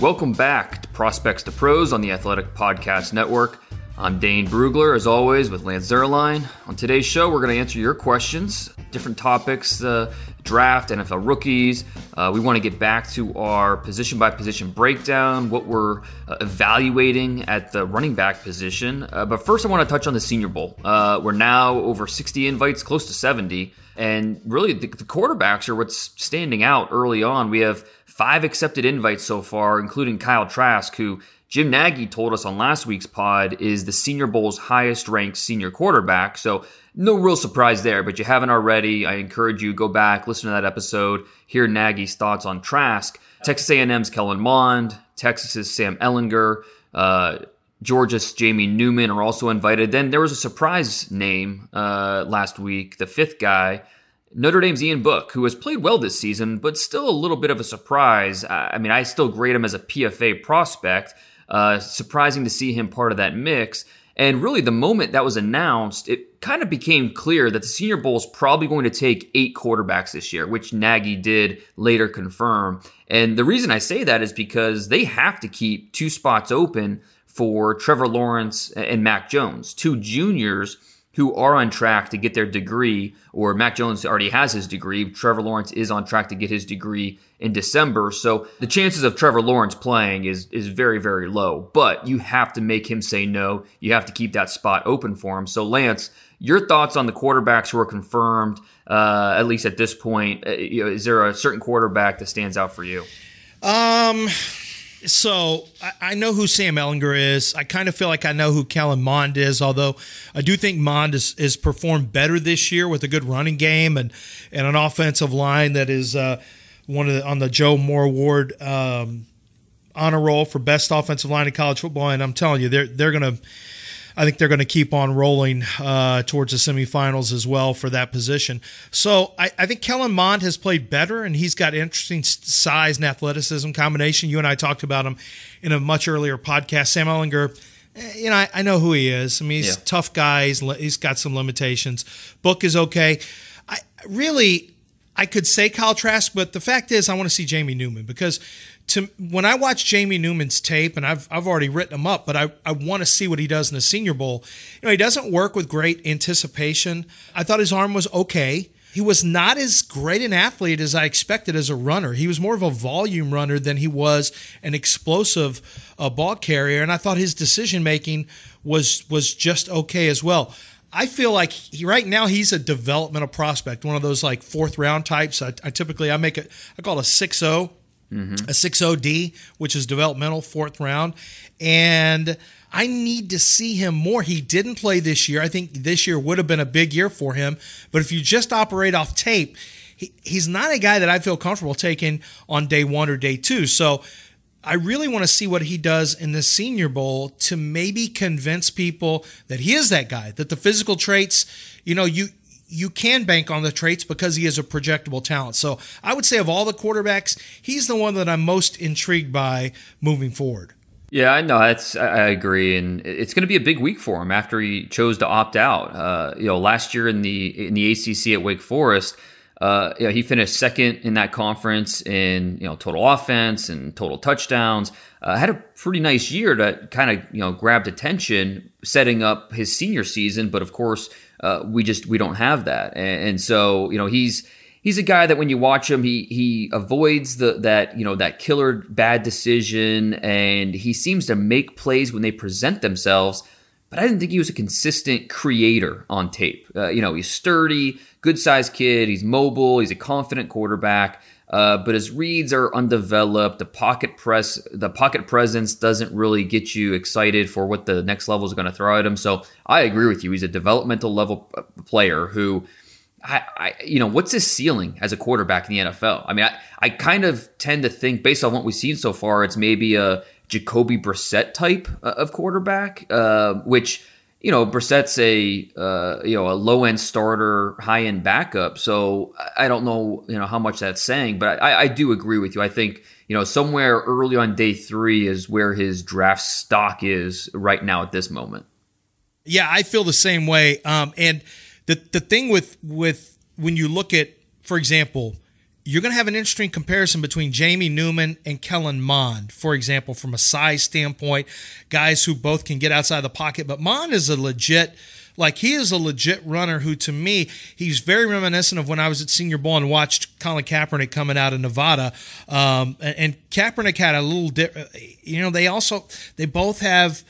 Welcome back to Prospects to Pros on the Athletic Podcast Network. I'm Dane Brugler, as always, with Lance Zierlein. On today's show, we're going to answer your questions, different topics, uh, draft, NFL rookies. Uh, we want to get back to our position by position breakdown, what we're uh, evaluating at the running back position. Uh, but first, I want to touch on the Senior Bowl. Uh, we're now over 60 invites, close to 70. And really, the, the quarterbacks are what's standing out early on. We have five accepted invites so far, including Kyle Trask, who Jim Nagy told us on last week's pod is the Senior Bowl's highest ranked senior quarterback. So no real surprise there, but you haven't already. I encourage you go back, listen to that episode, hear Nagy's thoughts on Trask. Texas A&M's Kellen Mond, Texas's Sam Ehlinger, uh, Georgia's Jamie Newman are also invited. Then there was a surprise name uh, last week, the fifth guy, Notre Dame's Ian Book, who has played well this season, but still a little bit of a surprise. I mean, I still grade him as a PFA prospect. Uh, surprising to see him part of that mix. And really, the moment that was announced, it kind of became clear that the Senior Bowl is probably going to take eight quarterbacks this year, which Nagy did later confirm. And the reason I say that is because they have to keep two spots open for Trevor Lawrence and Mac Jones, two juniors who are on track to get their degree, or Mac Jones already has his degree. Trevor Lawrence is on track to get his degree in December. So the chances of Trevor Lawrence playing is is very, very low. But you have to make him say no. You have to keep that spot open for him. So Lance, your thoughts on the quarterbacks who are confirmed, uh, at least at this point? Uh, you know, is there a certain quarterback that stands out for you? Um, so I, I know who Sam Ehlinger is. I kind of feel like I know who Kellen Mond is, although I do think Mond has, has performed better this year with a good running game and, and an offensive line that is uh, one of the, on the Joe Moore Award um, honor roll for best offensive line in college football. And I'm telling you, they're they're gonna. I think they're going to keep on rolling uh, towards the semifinals as well for that position. So I, I think Kellen Mond has played better, and he's got interesting size and athleticism combination. You and I talked about him in a much earlier podcast. Sam Ehlinger, eh, you know, I, I know who he is. I mean, he's Yeah. a tough guy. He's, he's got some limitations. Book is okay. I really, I could say Kyle Trask, but the fact is, I want to see Jamie Newman because to when I watch Jamie Newman's tape, and I've I've already written him up, but I, I want to see what he does in the Senior Bowl. You know, he doesn't work with great anticipation. I thought his arm was okay. He was not as great an athlete as I expected as a runner. He was more of a volume runner than he was an explosive uh, ball carrier, and I thought his decision making was was just okay as well. I feel like he, right now he's a developmental prospect, one of those like fourth round types. I, I typically I make it I call it a six zero Mm-hmm. a 6OD, which is developmental fourth round. And I need to see him more. He didn't play this year. I think this year would have been a big year for him. But if you just operate off tape, he, he's not a guy that I feel comfortable taking on day one or day two. So I really want to see what he does in the Senior Bowl to maybe convince people that he is that guy, that the physical traits, you know, you you can bank on the traits because he is a projectable talent. So I would say of all the quarterbacks, he's the one that I'm most intrigued by moving forward. Yeah, I know. That's I agree, and it's going to be a big week for him after he chose to opt out. Uh, you know, last year in the in the ACC at Wake Forest, uh, you know, he finished second in that conference in you know total offense and total touchdowns. Uh, had a pretty nice year that kind of you know grabbed attention, setting up his senior season. But of course, uh, we just we don't have that, and, and so you know he's he's a guy that when you watch him, he he avoids the that you know that killer bad decision, and he seems to make plays when they present themselves. But I didn't think he was a consistent creator on tape. Uh, you know, he's sturdy, good sized kid. He's mobile. He's a confident quarterback. Uh, but his reads are undeveloped. The pocket press, the pocket presence doesn't really get you excited for what the next level is going to throw at him. So I agree with you. He's a developmental level player who I, I, you know, what's his ceiling as a quarterback in the NFL? I mean, I, I kind of tend to think, based on what we've seen so far, it's maybe a Jacoby Brissett type uh, of quarterback, uh, which you know, Brissett's a uh, you know a low end starter, high end backup. So I don't know you know how much that's saying, but I, I do agree with you. I think you know somewhere early on day three is where his draft stock is right now at this moment. Yeah, I feel the same way. Um, and the the thing with with when you look at, for example, you're going to have an interesting comparison between Jamie Newman and Kellen Mond, for example, from a size standpoint, guys who both can get outside the pocket. But Mond is a legit, like he is a legit runner who, to me, he's very reminiscent of when I was at Senior Bowl and watched Colin Kaepernick coming out of Nevada. Um, and, Kaepernick had a little, di- you know, they also they both have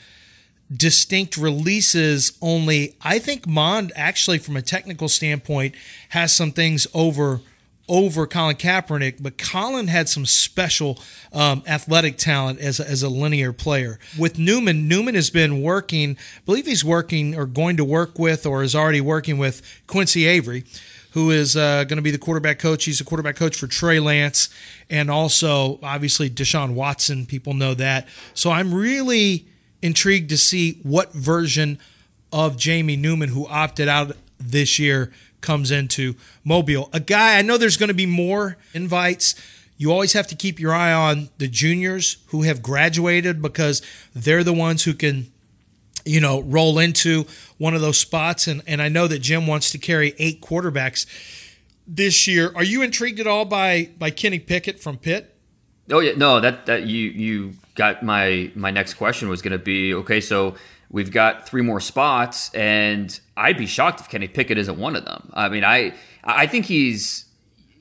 distinct releases only i think mond actually from a technical standpoint has some things over over colin kaepernick but colin had some special um, athletic talent as a, as a linear player with newman newman has been working i believe he's working or going to work with or is already working with quincy avery who is uh, going to be the quarterback coach. He's a quarterback coach for Trey Lance and also, obviously, Deshaun Watson. People know that. So I'm really intrigued to see what version of Jamie Newman, who opted out this year, comes into Mobile. A guy, I know there's going to be more invites. You always have to keep your eye on the juniors who have graduated because they're the ones who can, you know, roll into one of those spots. And, and I know that Jim wants to carry eight quarterbacks this year. Are you intrigued at all by by Kenny Pickett from Pitt? Oh yeah, no, that that you you got my my next question was going to be okay. So we've got three more spots, and I'd be shocked if Kenny Pickett isn't one of them. I mean, I I think he's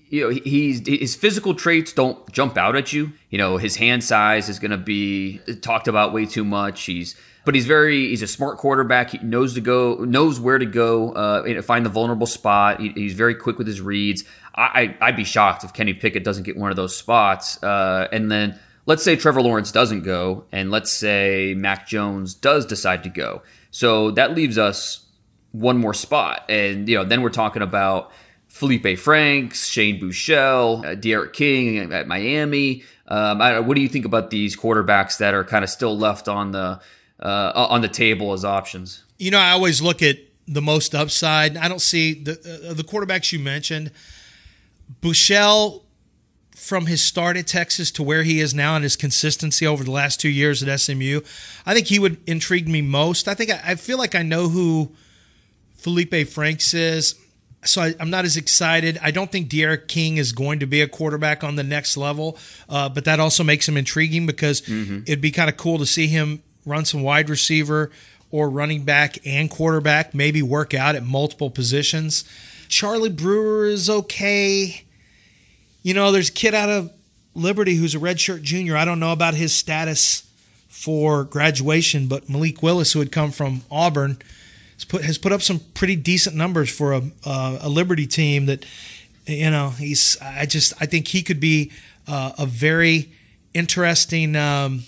you know he's his physical traits don't jump out at you. You know, his hand size is going to be talked about way too much. He's but he's very he's a smart quarterback. He knows to go knows where to go uh, find the vulnerable spot. He, he's very quick with his reads. I, I would be shocked if Kenny Pickett doesn't get one of those spots. Uh, and then let's say Trevor Lawrence doesn't go, and let's say Mac Jones does decide to go. So that leaves us one more spot, and you know then we're talking about Felipe Franks, Shane Buechele, uh, D'Eriq King at Miami. Um, I, what do you think about these quarterbacks that are kind of still left on the uh, on the table as options? You know, I always look at the most upside. I don't see the uh, the quarterbacks you mentioned. Buechele from his start at Texas to where he is now and his consistency over the last two years at SMU, I think he would intrigue me most. I think I, I feel like I know who Felipe Franks is. So I, am not as excited. I don't think D'Eriq King is going to be a quarterback on the next level, uh, but that also makes him intriguing because mm-hmm. it'd be kind of cool to see him run some wide receiver or running back and quarterback, maybe work out at multiple positions. Charlie Brewer is okay you know, there's a kid out of Liberty who's a redshirt junior. I don't know about his status for graduation, but Malik Willis, who had come from Auburn, put has put up some pretty decent numbers for a uh, a Liberty team. That you know, he's I just I think he could be uh, a very interesting um,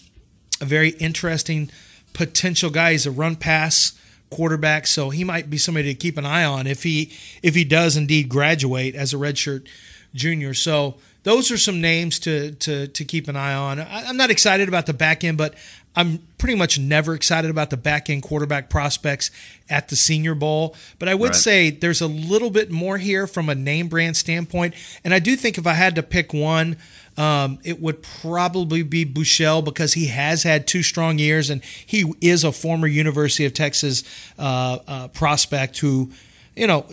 a very interesting potential guy. He's a run pass quarterback, so he might be somebody to keep an eye on if he if he does indeed graduate as a redshirt Jr. So those are some names to to to keep an eye on. I, am not excited about the back end, but I'm pretty much never excited about the back end quarterback prospects at the Senior Bowl, but I would Right. say there's a little bit more here from a name brand standpoint. And I do think if I had to pick one, um, it would probably be Buechele because he has had two strong years and he is a former University of Texas uh, uh, prospect who, you know,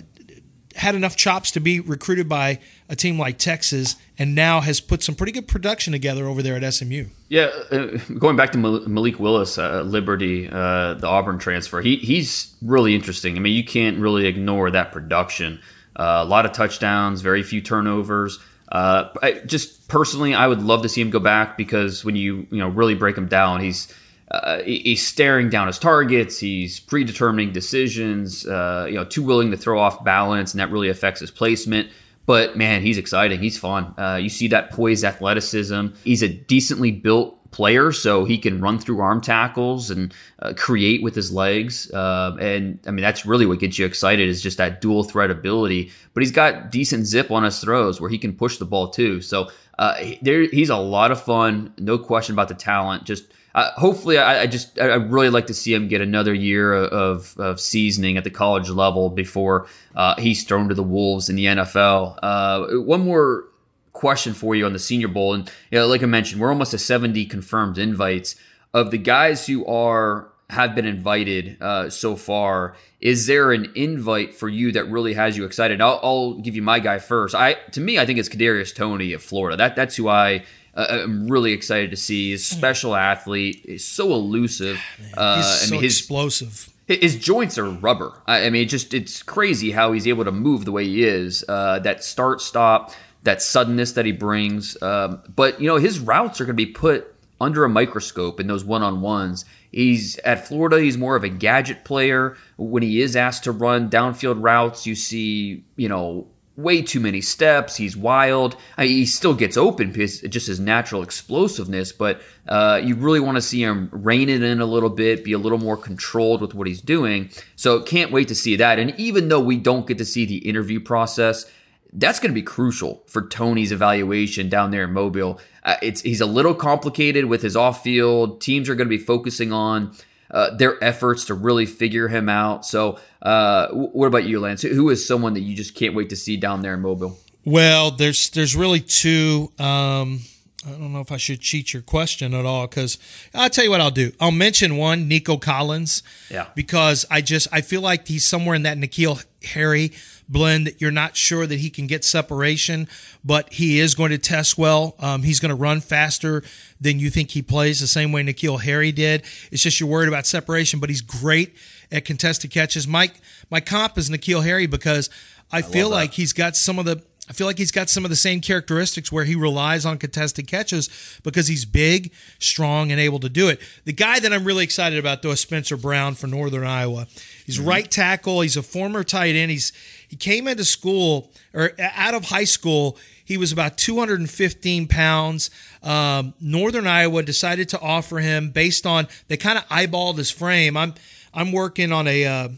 had enough chops to be recruited by a team like Texas and now has put some pretty good production together over there at SMU. Yeah, uh, going back to Mal- Malik Willis, uh, Liberty, uh, the Auburn transfer, he he's really interesting. I mean, you can't really ignore that production. Uh, a lot of touchdowns, very few turnovers. Uh, I, just personally, I would love to see him go back because when you you know really break him down, he's uh, he's staring down his targets. He's predetermining decisions. Uh, you know, too willing to throw off balance, and that really affects his placement. But man, he's exciting. He's fun. Uh, you see that poised athleticism. He's a decently built player, so he can run through arm tackles and uh, create with his legs. Uh, and I mean, that's really what gets you excited is just that dual threat ability. But he's got decent zip on his throws where he can push the ball too. So uh, there, he's a lot of fun. No question about the talent. Just uh, hopefully, I, I just I really like to see him get another year of, of seasoning at the college level before uh, he's thrown to the wolves in the NFL. Uh, one more question for you on the Senior Bowl, and you know, like I mentioned, we're almost to seventy confirmed invites of the guys who are have been invited uh, so far. Is there an invite for you that really has you excited? I'll, I'll give you my guy first. I to me, I think it's Kadarius Toney of Florida. That that's who I. Uh, I'm really excited to see. He's a special athlete. He's so elusive. Uh, He's I so mean, his explosive. his joints are rubber. I, I mean, it just it's crazy how he's able to move the way he is. Uh, that start stop, that suddenness that he brings. Um, but you know, his routes are going to be put under a microscope in those one on ones. He's at Florida. He's more of a gadget player. When he is asked to run downfield routes, you see, you know, way too many steps. He's wild. I he still gets open because just his natural explosiveness, but uh, you really want to see him rein it in a little bit, be a little more controlled with what he's doing. So can't wait to see that. And even though we don't get to see the interview process, that's going to be crucial for Toney's evaluation down there in Mobile. Uh, it's he's a little complicated with his off field. Teams are going to be focusing on uh, their efforts to really figure him out. So, uh, what about you, Lance? Who is someone that you just can't wait to see down there in Mobile? Well, there's there's really two. Um, I don't know if I should cheat your question at all because I'll tell you what I'll do. I'll mention one, Nico Collins. Yeah. Because I just I feel like he's somewhere in that N'Keal Harry blend that you're not sure that he can get separation, but he is going to test well. Um, he's going to run faster than you think he plays the same way N'Keal Harry did. It's just you're worried about separation, but he's great at contested catches. Mike, my comp is N'Keal Harry because I, feel like he's got some of the I feel like he's got some of the same characteristics where he relies on contested catches because he's big, strong, and able to do it. The guy that I'm really excited about though is Spencer Brown for Northern Iowa. He's right tackle. He's a former tight end. He's he came into school or out of high school. He was about 215 pounds. Um, Northern Iowa decided to offer him based on they kind of eyeballed his frame. I'm I'm working on a uh,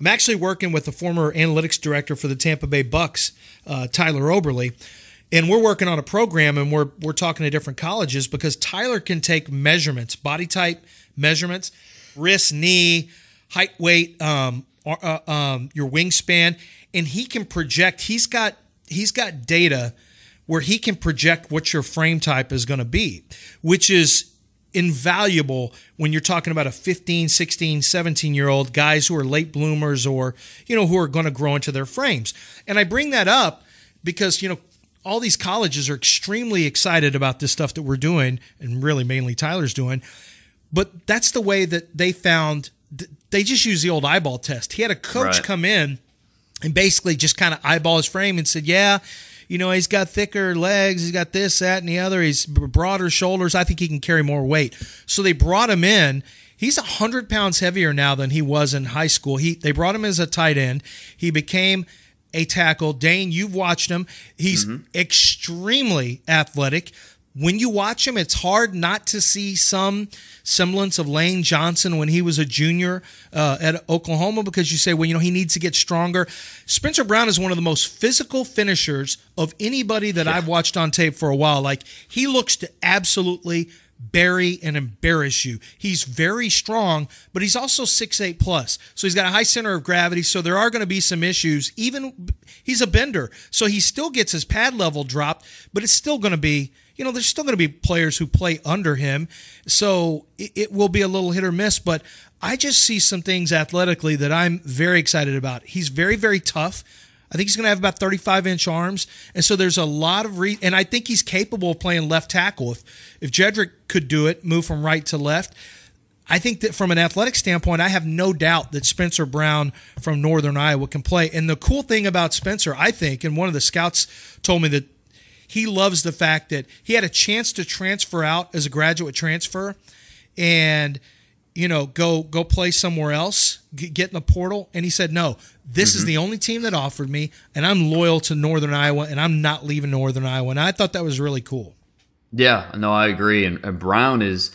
I'm actually working with the former analytics director for the Tampa Bay Bucks, uh, Tyler Oberly, and we're working on a program and we're we're talking to different colleges because Tyler can take measurements, body type measurements, wrist, knee, height, weight, um, uh, um, your wingspan, and he can project. He's got he's got data where he can project what your frame type is going to be, which is invaluable when you're talking about a 15, 16, 17 year old guys who are late bloomers or, you know, who are going to grow into their frames. And I bring that up because, you know, all these colleges are extremely excited about this stuff that we're doing and really mainly Tyler's doing. But that's the way that they found they just use the old eyeball test. He had a coach Right. come in and basically just kind of eyeball his frame and said, "Yeah, you know, he's got thicker legs, he's got this, that, and the other. He's broader shoulders. I think he can carry more weight." So they brought him in. He's hundred pounds heavier now than he was in high school. He they brought him as a tight end. He became a tackle. Dane, you've watched him. He's mm-hmm. extremely athletic. When you watch him, it's hard not to see some semblance of Lane Johnson when he was a junior uh, at Oklahoma because you say, well, you know, he needs to get stronger. Spencer Brown is one of the most physical finishers of anybody that I've watched on tape for a while. Like, he looks to absolutely bury and embarrass you. He's very strong, but he's also six eight plus. So he's got a high center of gravity. So there are going to be some issues. Even he's a bender. So he still gets his pad level dropped, but it's still going to be, you know, there's still going to be players who play under him. So it, it will be a little hit or miss, but I just see some things athletically that I'm very excited about. He's very, very tough. I think he's going to have about 35 inch arms, and so there's a lot of re. And I think he's capable of playing left tackle. If if Jedrick could do it, move from right to left. I think that from an athletic standpoint, I have no doubt that Spencer Brown from Northern Iowa can play. And the cool thing about Spencer, I think, and one of the scouts told me that he loves the fact that he had a chance to transfer out as a graduate transfer, and you know, go go play somewhere else, get in the portal. And he said, no, this mm-hmm. is the only team that offered me, and I'm loyal to Northern Iowa, and I'm not leaving Northern Iowa. And I thought that was really cool. Yeah, no, I agree. And, and Brown is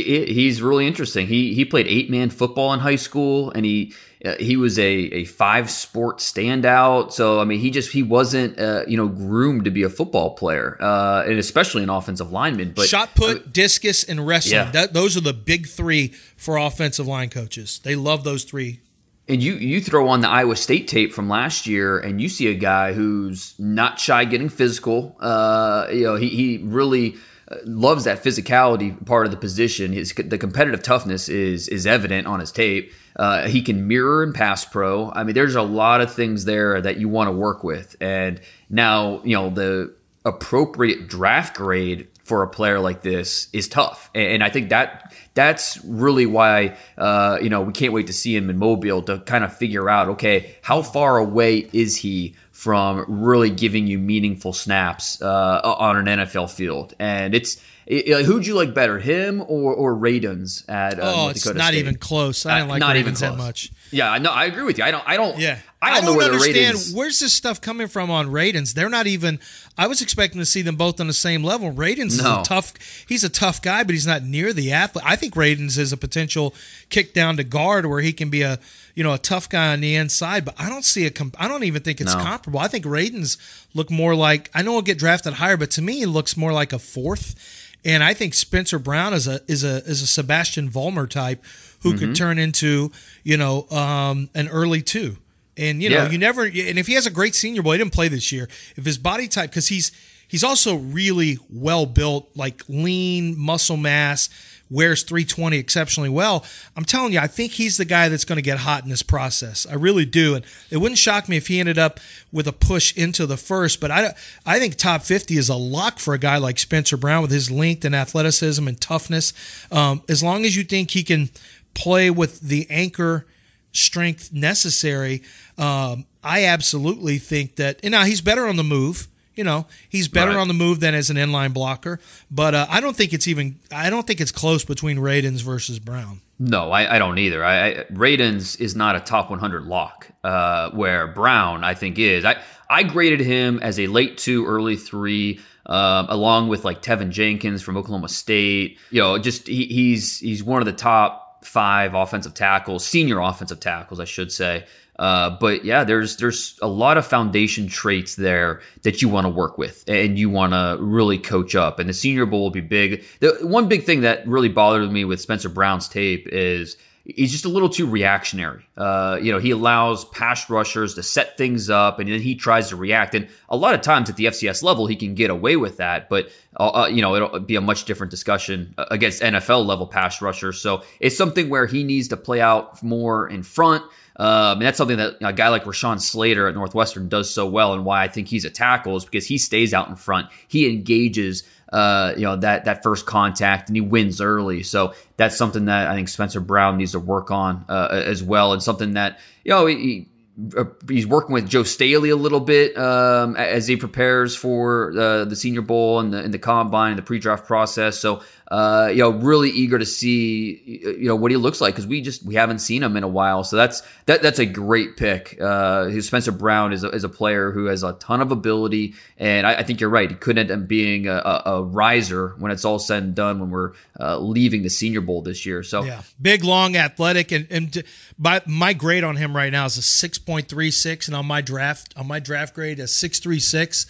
it, he's really interesting. He he played eight man football in high school, and he uh, he was a, a five sport standout. So I mean, he just he wasn't uh, you know groomed to be a football player, uh, and especially an offensive lineman. But shot put, discus, and wrestling. Yeah. That, those are the big three for offensive line coaches. They love those three. And you you throw on the Iowa State tape from last year, and you see a guy who's not shy getting physical. Uh, you know, he he really loves that physicality part of the position. His the competitive toughness is is evident on his tape. Uh, he can mirror and pass pro. I mean, there's a lot of things there that you want to work with. And now, you know, the appropriate draft grade for a player like this is tough. And I think that that's really why uh, you know we can't wait to see him in Mobile to kind of figure out okay how far away is he from really giving you meaningful snaps uh, on an NFL field. And it's it, who'd you like better, him or or Radunz at uh, oh, North it's Dakota not State? even close. I don't like not that much. Yeah, I no, I agree with you. I don't. I don't. Yeah. I don't, I don't know understand where's this stuff coming from on Radunz. They're not even. I was expecting to see them both on the same level. Radunz no. is a tough. He's a tough guy, but he's not near the athlete. I think Radunz is a potential kick down to guard where he can be a you know a tough guy on the inside. But I don't see a. I don't even think it's no. comparable. I think Radunz look more like. I know he'll get drafted higher, but to me, he looks more like a fourth. And I think Spencer Brown is a is a is a Sebastian Vollmer type who mm-hmm. could turn into you know um, an early two. And you know yeah. you never and if he has a great senior bowl, he didn't play this year. If his body type because he's he's also really well built, like lean muscle mass wears 320 exceptionally well. I'm telling you, I think he's the guy that's going to get hot in this process. I really do. And it wouldn't shock me if he ended up with a push into the first, but I, I think top 50 is a lock for a guy like Spencer Brown with his length and athleticism and toughness. Um, as long as you think he can play with the anchor strength necessary, um, I absolutely think that, and now he's better on the move you know he's better right. on the move than as an inline blocker. But uh, I don't think it's even I don't think it's close between Radunz versus Brown. No, I, I don't either. I, I, is not a top 100 lock, uh, where Brown I think is. I I graded him as a late two, early three. Uh, along with like Teven Jenkins from Oklahoma State, you know, just he, he's he's one of the top five offensive tackles, senior offensive tackles, I should say, uh, but yeah, there's there's a lot of foundation traits there that you want to work with and you want to really coach up. And the Senior Bowl will be big. The one big thing that really bothered me with Spencer Brown's tape is he's just a little too reactionary. Uh, you know, he allows pass rushers to set things up, and then he tries to react. And a lot of times at the FCS level, he can get away with that. But uh, uh you know, it'll be a much different discussion uh, against NFL level pass rushers. So it's something where he needs to play out more in front. Um, and that's something that a guy like Rashawn Slater at Northwestern does so well, and why I think he's a tackle is because he stays out in front. He engages, uh, you know, that that first contact, and he wins early. So that's something that I think Spencer Brown needs to work on uh, as well, and something that you know he, uh, he's working with Joe Staley a little bit um, as he prepares for uh, the Senior Bowl and the, and the combine and the pre-draft process. So uh, you know, really eager to see you know what he looks like because we just we haven't seen him in a while. So that's that that's a great pick. Uh, Spencer Brown is a, is a player who has a ton of ability, and I, I think you're right. He could end up being a, a, a, riser when it's all said and done when we're uh, leaving the Senior Bowl this year. So yeah, big, long, athletic, and and my my grade on him right now is a six point three six, and on my draft on my draft grade a six three six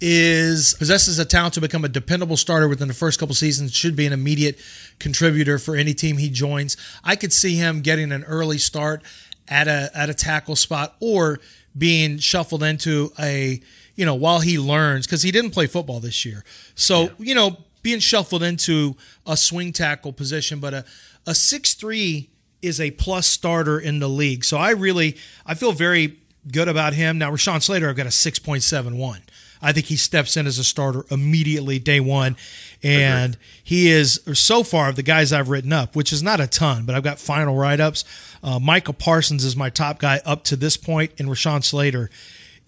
is possesses a talent to become a dependable starter within the first couple seasons. Should be an immediate contributor for any team he joins. I could see him getting an early start at a at a tackle spot or being shuffled into a you know while he learns because he didn't play football this year. So yeah. you know being shuffled into a swing tackle position, but a a six three is a plus starter in the league. So I really I feel very good about him. Now Rashawn Slater, I've got a six point seven one. I think he steps in as a starter immediately day one. And he is so far of the guys I've written up, which is not a ton, but I've got final write ups. Uh, Micah Parsons is my top guy up to this point, and Rashawn Slater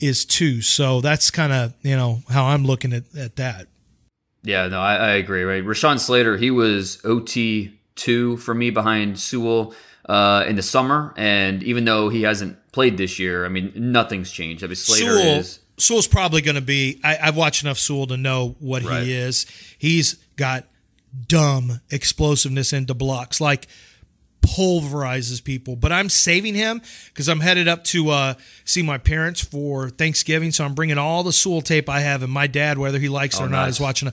is two. So that's kind of you know how I'm looking at, at that. Yeah, no, I, I agree. Right, Rashawn Slater, he was OT two for me behind Sewell uh, in the summer, and even though he hasn't played this year, I mean nothing's changed. I mean Slater Sewell, is Sewell's probably going to be. I, have watched enough Sewell to know what right. he is. He's got dumb explosiveness into blocks, like pulverizes people. But I'm saving him because I'm headed up to uh, see my parents for Thanksgiving. So I'm bringing all the Sewell tape I have, and my dad, whether he likes it oh, or not, is watching.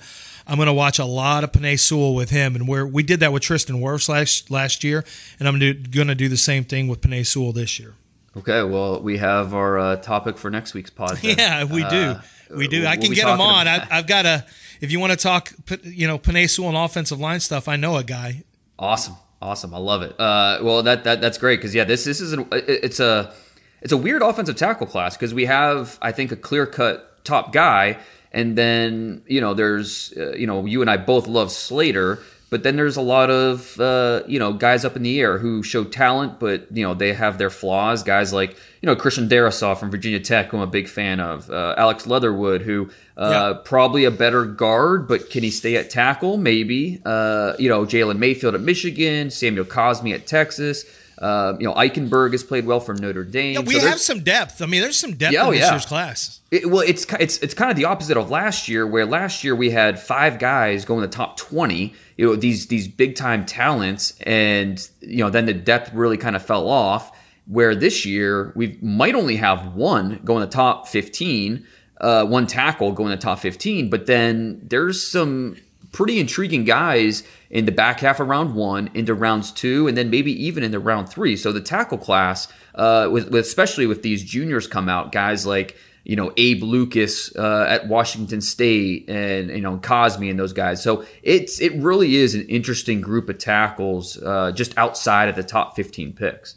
I'm going to watch a lot of Penei Sewell with him, and where we did that with Tristan Wirfs last last year, and I'm going to do the same thing with Penei Sewell this year. Okay, well, we have our uh, topic for next week's podcast. Yeah, we do. Uh, we do. I can get them on. I've, I've, got a. If you want to talk, you know, Penei and offensive line stuff, I know a guy. Awesome, awesome. I love it. Uh, well, that that that's great because yeah, this this is an, it's a it's a weird offensive tackle class because we have I think a clear cut top guy, and then you know there's uh, you know you and I both love Slater but then there's a lot of uh, you know guys up in the air who show talent, but you know they have their flaws. Guys like you know Christian Darrisaw from Virginia Tech, who I'm a big fan of. Uh, Alex Leatherwood, who uh, yeah. probably a better guard, but can he stay at tackle? Maybe. Uh, you know Jalen Mayfield at Michigan, Samuel Cosmi at Texas. Uh, you know, Eichenberg has played well for Notre Dame. Yeah, we so have some depth. I mean, there's some depth yeah, in this yeah. year's class. It, well, it's it's it's kind of the opposite of last year, where last year we had five guys go in the top twenty. You know, these these big time talents, and you know, then the depth really kind of fell off. Where this year we might only have one go in the top fifteen, uh, one tackle go in the top fifteen, but then there's some pretty intriguing guys in the back half of round one into rounds two, and then maybe even into round three. So the tackle class, uh, with, with especially with these juniors come out, guys like you know Abe Lucas uh, at Washington State, and you know Cosmi and those guys. So it's it really is an interesting group of tackles uh, just outside of the top fifteen picks.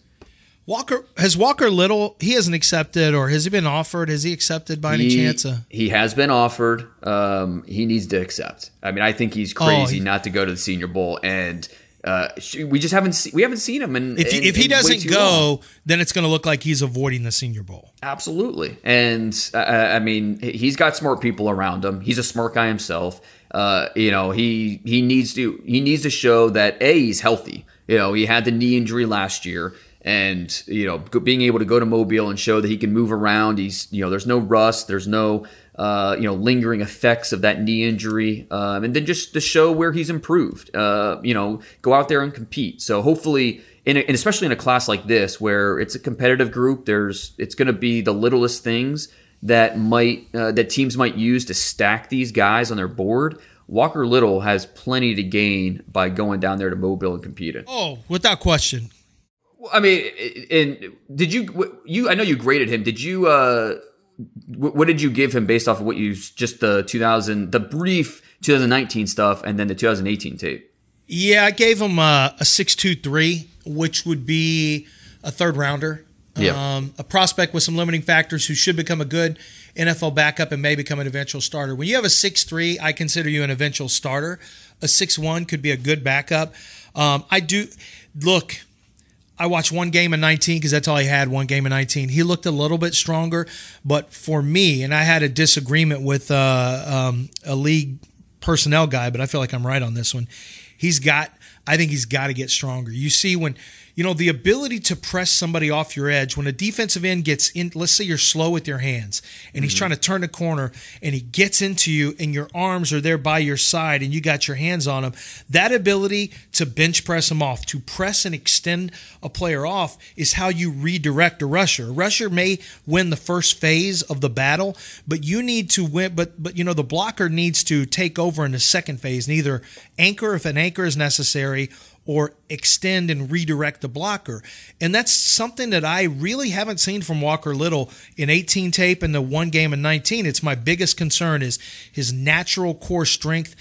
Walker has Walker Little. He hasn't accepted, or has he been offered? Has he accepted by any chance? Uh, he has been offered. Um, he needs to accept. I mean, I think he's oh, crazy oh, he, not to go to the Senior Bowl, and uh, we just haven't see, we haven't seen him. And if, if, he doesn't go, long. then it's going to look like he's avoiding the Senior Bowl. Absolutely, and uh, I mean, he's got smart people around him. He's a smart guy himself. Uh, you know, he he needs to he needs to show that a he's healthy. You know, he had the knee injury last year and you know being able to go to Mobile and show that he can move around. He's you know there's no rust, there's no uh, you know lingering effects of that knee injury, um, and then just to show where he's improved. Uh, you know, go out there and compete. So hopefully. In a, and especially in a class like this, where it's a competitive group, there's it's going to be the littlest things that might uh, that teams might use to stack these guys on their board. Walker Little has plenty to gain by going down there to Mobile and competing. Oh, without question. I mean, and did you you? I know you graded him. Did you? uh What did you give him based off of what you just the 2000 the brief 2019 stuff and then the 2018 tape? Yeah, I gave him a, a six two three, which would be a third rounder. Yeah. Um, a prospect with some limiting factors who should become a good NFL backup and may become an eventual starter. When you have a six three, I consider you an eventual starter. A six one could be a good backup. Um, I do look I watched one game in 19 because that's all he had, one game in 19. He looked a little bit stronger, but for me, and I had a disagreement with uh, um, a league personnel guy, but I feel like I'm right on this one. He's got I think he's got to get stronger. You see, when you know the ability to press somebody off your edge when a defensive end gets in let's say you're slow with your hands and he's mm-hmm. trying to turn the corner and he gets into you and your arms are there by your side and you got your hands on him that ability to bench press him off to press and extend a player off is how you redirect a rusher a rusher may win the first phase of the battle but you need to win but but you know the blocker needs to take over in the second phase and either anchor if an anchor is necessary or extend and redirect the blocker. And that's something that I really haven't seen from Walker Little in 18 tape and the one game in 19. It's my biggest concern is his natural core strength.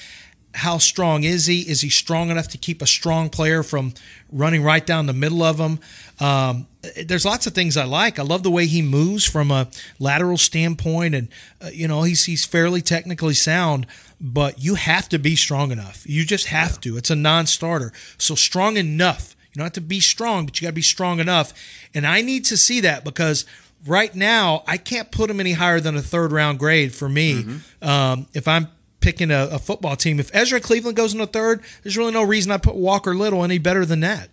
How strong is he? Is he strong enough to keep a strong player from running right down the middle of him? Um, there's lots of things I like. I love the way he moves from a lateral standpoint, and uh, you know he's he's fairly technically sound but you have to be strong enough. You just have to. It's a non-starter. So strong enough. You don't have to be strong, but you got to be strong enough. And I need to see that because right now I can't put him any higher than a third round grade for me. Mm-hmm. Um, if I'm picking a, a, football team, if Ezra Cleveland goes in the third, there's really no reason I put Walker Little any better than that.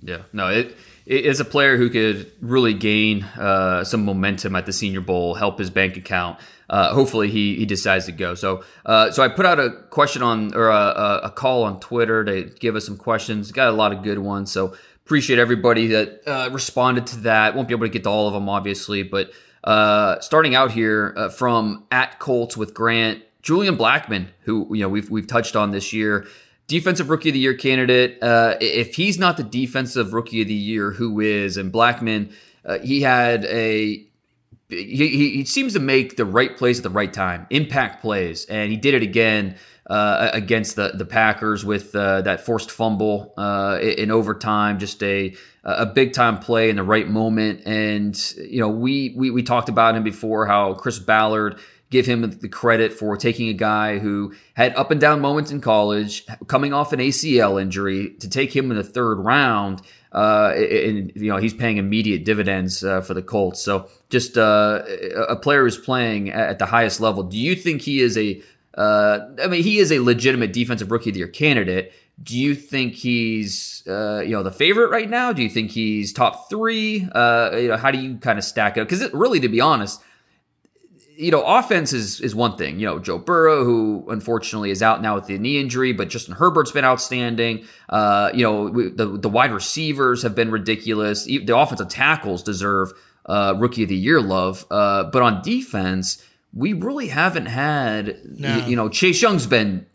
Yeah, no, it is a player who could really gain uh, some momentum at the Senior Bowl, help his bank account uh, hopefully he, he decides to go. So uh, so I put out a question on or a, a, call on Twitter to give us some questions. Got a lot of good ones. So appreciate everybody that uh, responded to that. Won't be able to get to all of them, obviously, but uh, starting out here uh, from at Colts with Grant Julian Blackmon, who you know we've we've touched on this year. Defensive Rookie of the Year candidate. Uh, if he's not the Defensive Rookie of the Year, who is? And Blackmon, he had a he, he seems to make the right plays at the right time, impact plays, and he did it again uh, against the the Packers with uh, that forced fumble uh, in overtime. Just a a big time play in the right moment, and you know we we we talked about him before how Chris Ballard give him the credit for taking a guy who had up and down moments in college, coming off an ACL injury, to take him in the third round. Uh, and you know he's paying immediate dividends uh, for the Colts. So just uh, a player who's playing at the highest level. Do you think he is a? Uh, I mean, he is a legitimate defensive rookie of the year candidate. Do you think he's uh, you know the favorite right now? Do you think he's top three? Uh, you know, how do you kind of stack it? Because really, to be honest, you know, offense is is one thing. You know, Joe Burrow, who unfortunately is out now with the knee injury, but Justin Herbert's been outstanding. Uh, you know, the the wide receivers have been ridiculous. The offensive tackles deserve uh, rookie of the year love. Uh, but on defense, we really haven't had. No. You, you know, Chase Young's been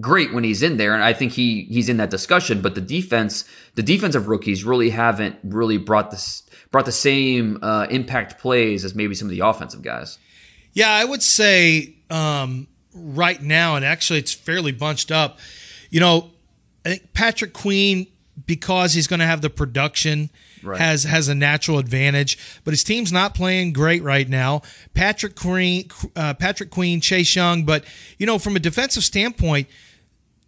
great when he's in there, and I think he he's in that discussion. But the defense, the defensive rookies really haven't really brought this brought the same uh, impact plays as maybe some of the offensive guys. Yeah, I would say um, right now, and actually it's fairly bunched up. You know, I think Patrick Queen, because he's going to have the production, right. has has a natural advantage. But his team's not playing great right now. Patrick Queen, uh, Patrick Queen, Chase Young, but you know, from a defensive standpoint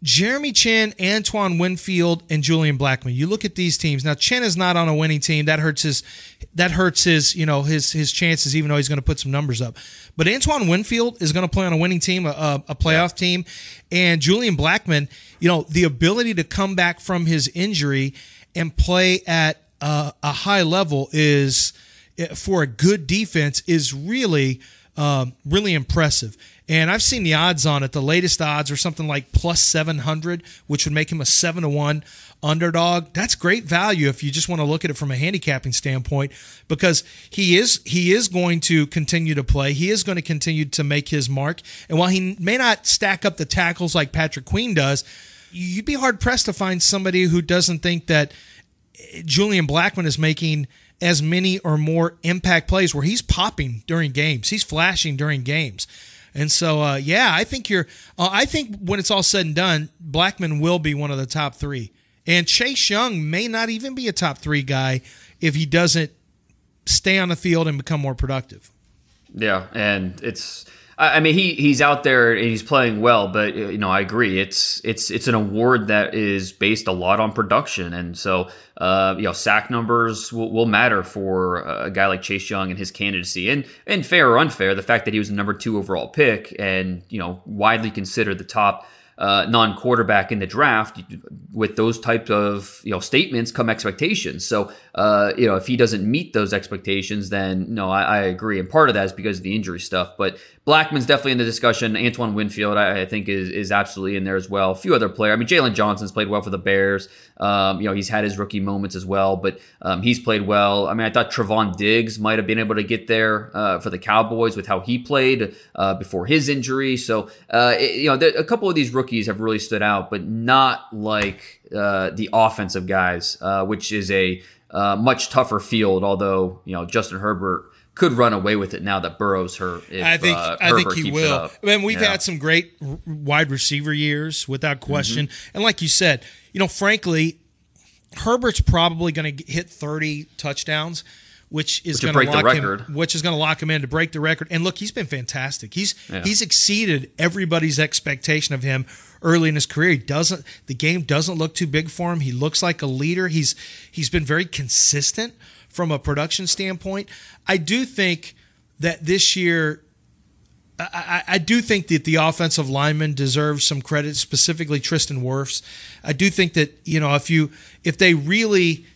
Jeremy Chinn, Antoine Winfield, and Julian Blackmon. You look at these teams. Now Chinn is not on a winning team. That hurts his that hurts his, you know, his his chances, even though he's going to put some numbers up. But Antoine Winfield is going to play on a winning team, a, a playoff team. And Julian Blackmon, you know, the ability to come back from his injury and play at a high level is for a good defense is really um, really impressive. And I've seen the odds on it. The latest odds are something like plus 700, which would make him a 7 to 1 underdog. That's great value if you just want to look at it from a handicapping standpoint because he is he is going to continue to play. He is going to continue to make his mark. And while he may not stack up the tackles like Patrick Queen does, you'd be hard pressed to find somebody who doesn't think that eh, Julian Blackmon is making as many or more impact plays where he's popping during games. He's flashing during games. And so, uh, yeah, I think you're. Uh, I think when it's all said and done, Blackmon will be one of the top three, and Chase Young may not even be a top three guy if he doesn't stay on the field and become more productive. Yeah, and it's I mean, he he's out there and he's playing well, but you know, I agree. It's it's it's an award that is based a lot on production, and so uh, you know, sack numbers will, will, matter for a guy like Chase Young and his candidacy. And and fair or unfair, the fact that he was the number two overall pick and you know widely considered the top uh, non-quarterback in the draft, with those types of you know statements come expectations. So uh, you know if he doesn't meet those expectations, then no, I, I, agree. And part of that is because of the injury stuff. But Blackmon's definitely in the discussion. Antoine Winfield, I, I think, is is absolutely in there as well. A few other players. I mean, Jaylon Johnson's played well for the Bears. Um, you know, he's had his rookie moments as well, but um, he's played well. I mean, I thought Trevon Diggs might have been able to get there uh, for the Cowboys with how he played uh, before his injury. So, uh, it, you know, there, a couple of these rookies have really stood out, but not like uh, the offensive guys, uh, which is a uh, much tougher field. Although, you know, Justin Herbert could run away with it now that Burrow's hurt. If, I think uh, I think he will. I mean, we've yeah. had some great wide receiver years without question, mm-hmm. and like you said, you know, frankly, Herbert's probably going to hit thirty touchdowns. Which is going to lock him, which is going to lock him in to break the record. And look, he's been fantastic. He's yeah. he's exceeded everybody's expectation of him early in his career. He doesn't the game doesn't look too big for him. He looks like a leader. He's he's been very consistent from a production standpoint. I do think that this year, I, I, do think that the offensive lineman deserves some credit, specifically Tristan Wirfs. I do think that you know if you if they really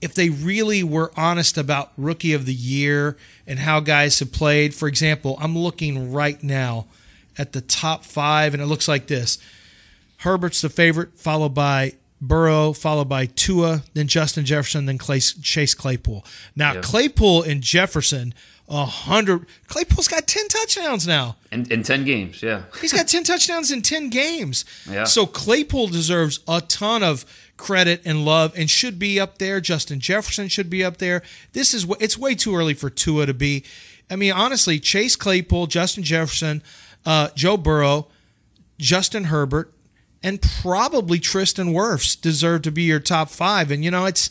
if they really were honest about rookie of the year and how guys have played. For example, I'm looking right now at the top five, and it looks like this: Herbert's the favorite, followed by Burrow, followed by Tua, then Justin Jefferson, then Clay, Chase Claypool. Now yeah. Claypool and Jefferson, a hundred. Claypool's got ten touchdowns now. In, in ten games, yeah. He's got ten touchdowns in ten games. Yeah. So Claypool deserves a ton of credit and love, and should be up there. Justin Jefferson should be up there. This is it's way too early for Tua to be. I mean, honestly, Chase Claypool, Justin Jefferson, uh, Joe Burrow, Justin Herbert, and probably Tristan Wirfs deserve to be your top five. And you know, it's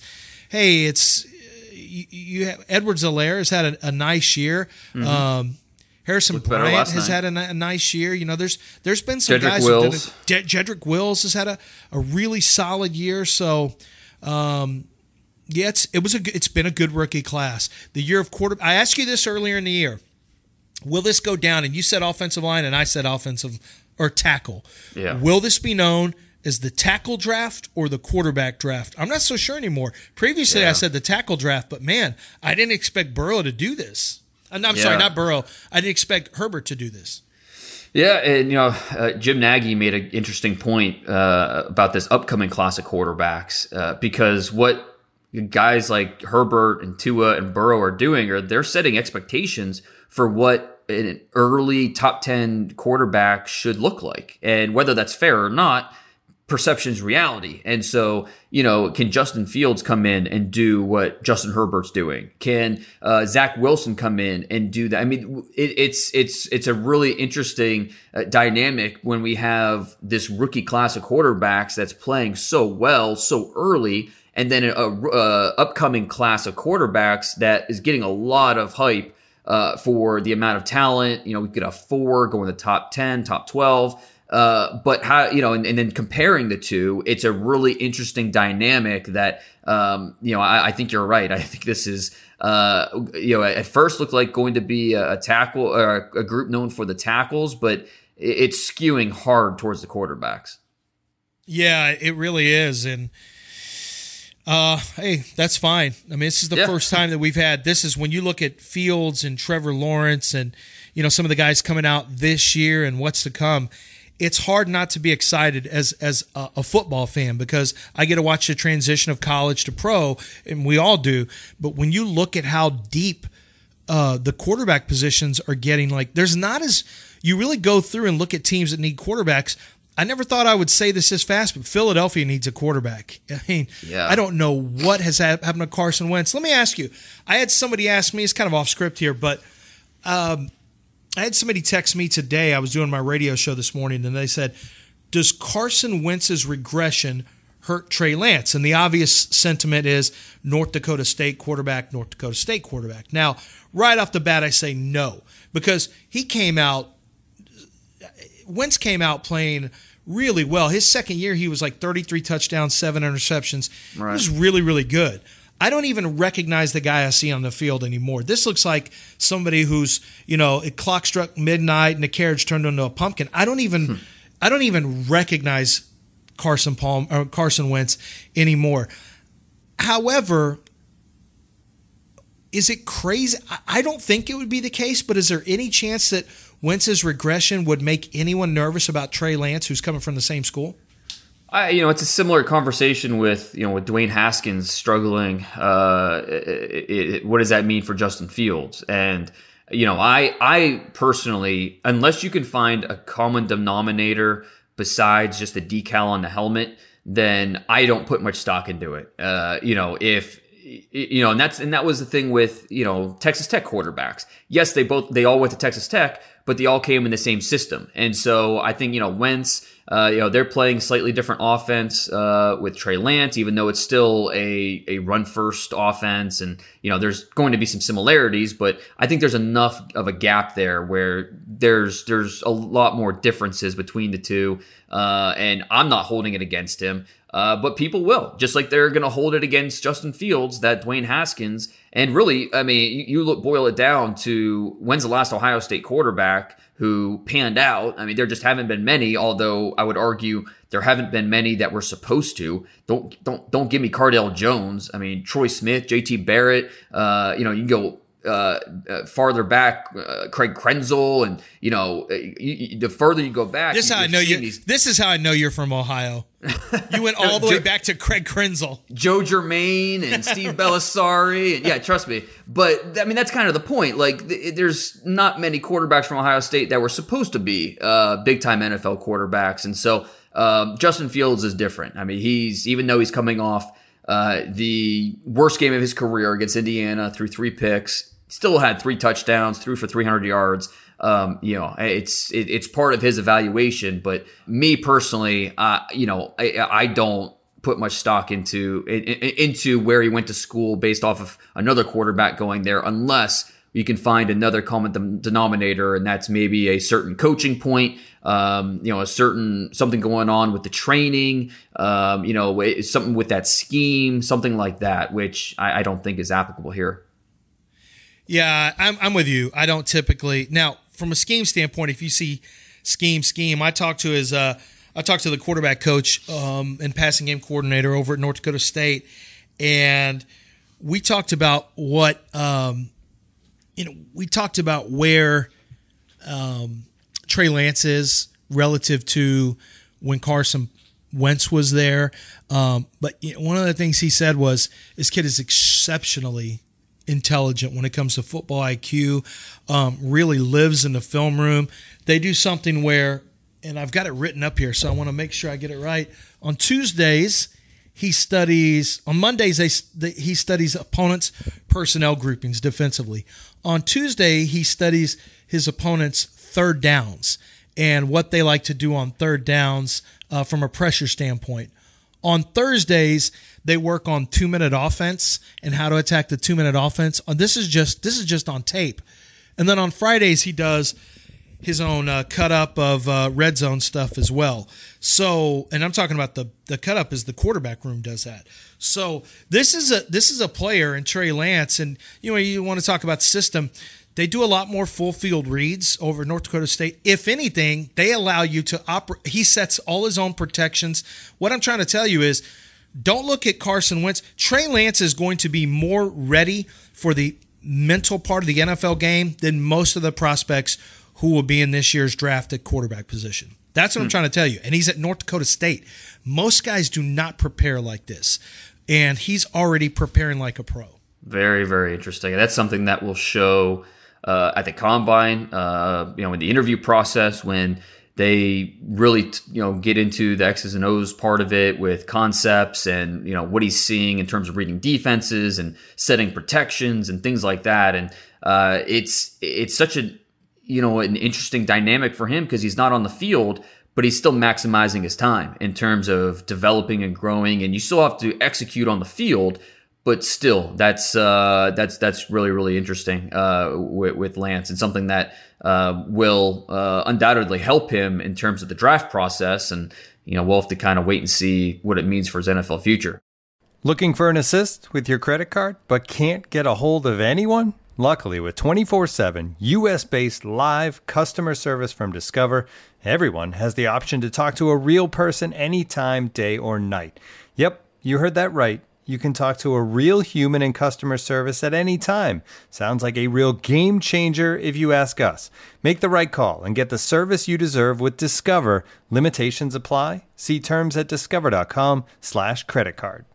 hey, it's you, you have Edwards-Helaire has had a, a nice year. Mm-hmm. Um, Harrison Looked Bryant has night. had a, a, nice year. You know, there's there's been some Jedrick guys. Wills. Je- Jedrick Wills has had a, a really solid year. So, um, yeah, it's it was a it's been a good rookie class. The year of quarter. I asked you this earlier in the year. Will this go down? And you said offensive line, and I said offensive or tackle. Yeah. Will this be known as the tackle draft or the quarterback draft? I'm not so sure anymore. Previously, yeah. I said the tackle draft, but man, I didn't expect Burrow to do this. Uh, I'm yeah. sorry, not Burrow. I didn't expect Herbert to do this. Yeah, and you know, uh, Jim Nagy made an interesting point uh, about this upcoming class of quarterbacks uh, because what guys like Herbert and Tua and Burrow are doing are they're setting expectations for what an early top 10 quarterback should look like. And whether that's fair or not, perception is reality. And so, you know, can Justin Fields come in and do what Justin Herbert's doing? Can uh, Zach Wilson come in and do that? I mean, it, it's it's it's a really interesting uh, dynamic when we have this rookie class of quarterbacks that's playing so well so early, and then a, a, a upcoming class of quarterbacks that is getting a lot of hype uh, for the amount of talent. You know, we could have four going in the top 10, top 12. Uh, but how, you know, and, and, then comparing the two, it's a really interesting dynamic that, um, you know, I, I, think you're right. I think this is, uh, you know, at first looked like going to be a, a tackle or a, a, group known for the tackles, but it's skewing hard towards the quarterbacks. Yeah, it really is. And, uh, hey, that's fine. I mean, this is the yeah. first time that we've had. This is when you look at Fields and Trevor Lawrence and you know some of the guys coming out this year and what's to come. It's hard not to be excited as as a, a football fan because I get to watch the transition of college to pro, and we all do. But when you look at how deep uh, the quarterback positions are getting, like there's not as you really go through and look at teams that need quarterbacks I never thought I would say this this fast, but Philadelphia needs a quarterback. I mean, yeah. I don't know what has happened to Carson Wentz. Let me ask you. I had somebody ask me. It's kind of off script here, but um, I had somebody text me today. I was doing my radio show this morning, and they said, "Does Carson Wentz's regression hurt Trey Lance?" And the obvious sentiment is North Dakota State quarterback, North Dakota State quarterback. Now, right off the bat, I say no because he came out Wentz came out playing really well. His second year, he was like 33 touchdowns, seven interceptions. Right. He was really, really good. I don't even recognize the guy I see on the field anymore. This looks like somebody who's, you know, a clock struck midnight and the carriage turned into a pumpkin. I don't even. Hmm. I don't even recognize Carson Palm or Carson Wentz anymore. However, is it crazy? I don't think it would be the case, but is there any chance that Wentz's regression would make anyone nervous about Trey Lance, who's coming from the same school? I, you know, it's a similar conversation with you know with Dwayne Haskins struggling. Uh, it, it, what does that mean for Justin Fields? And you know, I I personally, unless you can find a common denominator besides just a decal on the helmet, then I don't put much stock into it. Uh, you know, if you know, and that's and that was the thing with you know Texas Tech quarterbacks. Yes, they both they all went to Texas Tech, but they all came in the same system. And so I think you know Wentz uh, you know, they're playing slightly different offense uh, with Trey Lance, even though it's still a, a run first offense. And, you know, there's going to be some similarities, but I think there's enough of a gap there where there's there's a lot more differences between the two. Uh, and I'm not holding it against him. Uh, but people will, just like they're going to hold it against Justin Fields, that Dwayne Haskins. And really, I mean, you, you look boil it down to when's the last Ohio State quarterback who panned out. I mean, there just haven't been many, although I would argue there haven't been many that were supposed to. Don't don't don't give me Cardale Jones. I mean, Troy Smith, JT Barrett, uh, you know, you can go uh, uh, farther back, uh, Craig Krenzel, and you know, uh, you, you, the further you go back, this is how I know you. These, this is how I know you're from Ohio. You went all the way back to Craig Krenzel, Joe Germaine, and Steve Bellisari, and yeah, trust me. But I mean, that's kind of the point. Like, th- there's not many quarterbacks from Ohio State that were supposed to be uh, big time NFL quarterbacks, and so um, Justin Fields is different. I mean, he's even though he's coming off. Uh, the worst game of his career against Indiana through three picks still had three touchdowns, threw for 300 yards. Um, you know, it's it, it's part of his evaluation. But me personally, uh, you know, I, I don't put much stock into into where he went to school based off of another quarterback going there, unless you can find another common denominator, and that's maybe a certain coaching point, um, you know, a certain something going on with the training, um, you know, something with that scheme, something like that, which I, I don't think is applicable here. Yeah, I'm, I'm with you. I don't typically now from a scheme standpoint. If you see scheme scheme, I talked to his uh, I talked to the quarterback coach um, and passing game coordinator over at North Dakota State, and we talked about what um, you know. We talked about where um, Trey Lance is relative to when Carson Wentz was there. Um, but you know, one of the things he said was this kid is exceptionally intelligent when it comes to football IQ, um, really lives in the film room. They do something where, and I've got it written up here, so I want to make sure I get it right. On Tuesdays, he studies, on Mondays, they, he studies opponents' personnel groupings defensively. On Tuesday, he studies his opponents' third downs and what they like to do on third downs uh, from a pressure standpoint. On Thursdays, they work on two minute offense and how to attack the two minute offense. Uh, this is just this is just on tape, and then on Fridays he does his own uh, cut up of uh, red zone stuff as well. So, and I'm talking about the the cut up is the quarterback room does that. So this is a this is a player in Trey Lance, and you know you want to talk about system. They do a lot more full field reads over North Dakota State. If anything, they allow you to operate. He sets all his own protections. What I'm trying to tell you is don't look at Carson Wentz. Trey Lance is going to be more ready for the mental part of the NFL game than most of the prospects who will be in this year's draft at quarterback position. That's what hmm. I'm trying to tell you. And he's at North Dakota State. Most guys do not prepare like this. And he's already preparing like a pro. Very, very interesting. And that's something that will show uh, at the combine, uh, you know, in the interview process when they really, you know, get into the X's and O's part of it with concepts and you know what he's seeing in terms of reading defenses and setting protections and things like that. And uh, it's it's such a you know an interesting dynamic for him because he's not on the field, but he's still maximizing his time in terms of developing and growing. And you still have to execute on the field, but still, that's uh, that's that's really really interesting uh, with, with, Lance and something that uh, will uh, undoubtedly help him in terms of the draft process. And you know, we'll have to kind of wait and see what it means for his NFL future. Looking for an assist with your credit card, but can't get a hold of anyone? Luckily, with 24 7 US based live customer service from Discover, Everyone has the option to talk to a real person anytime, day or night. Yep, you heard that right. You can talk to a real human in customer service at any time. Sounds like a real game changer if you ask us. Make the right call and get the service you deserve with Discover. Limitations apply. See terms at discover.com/slash credit card.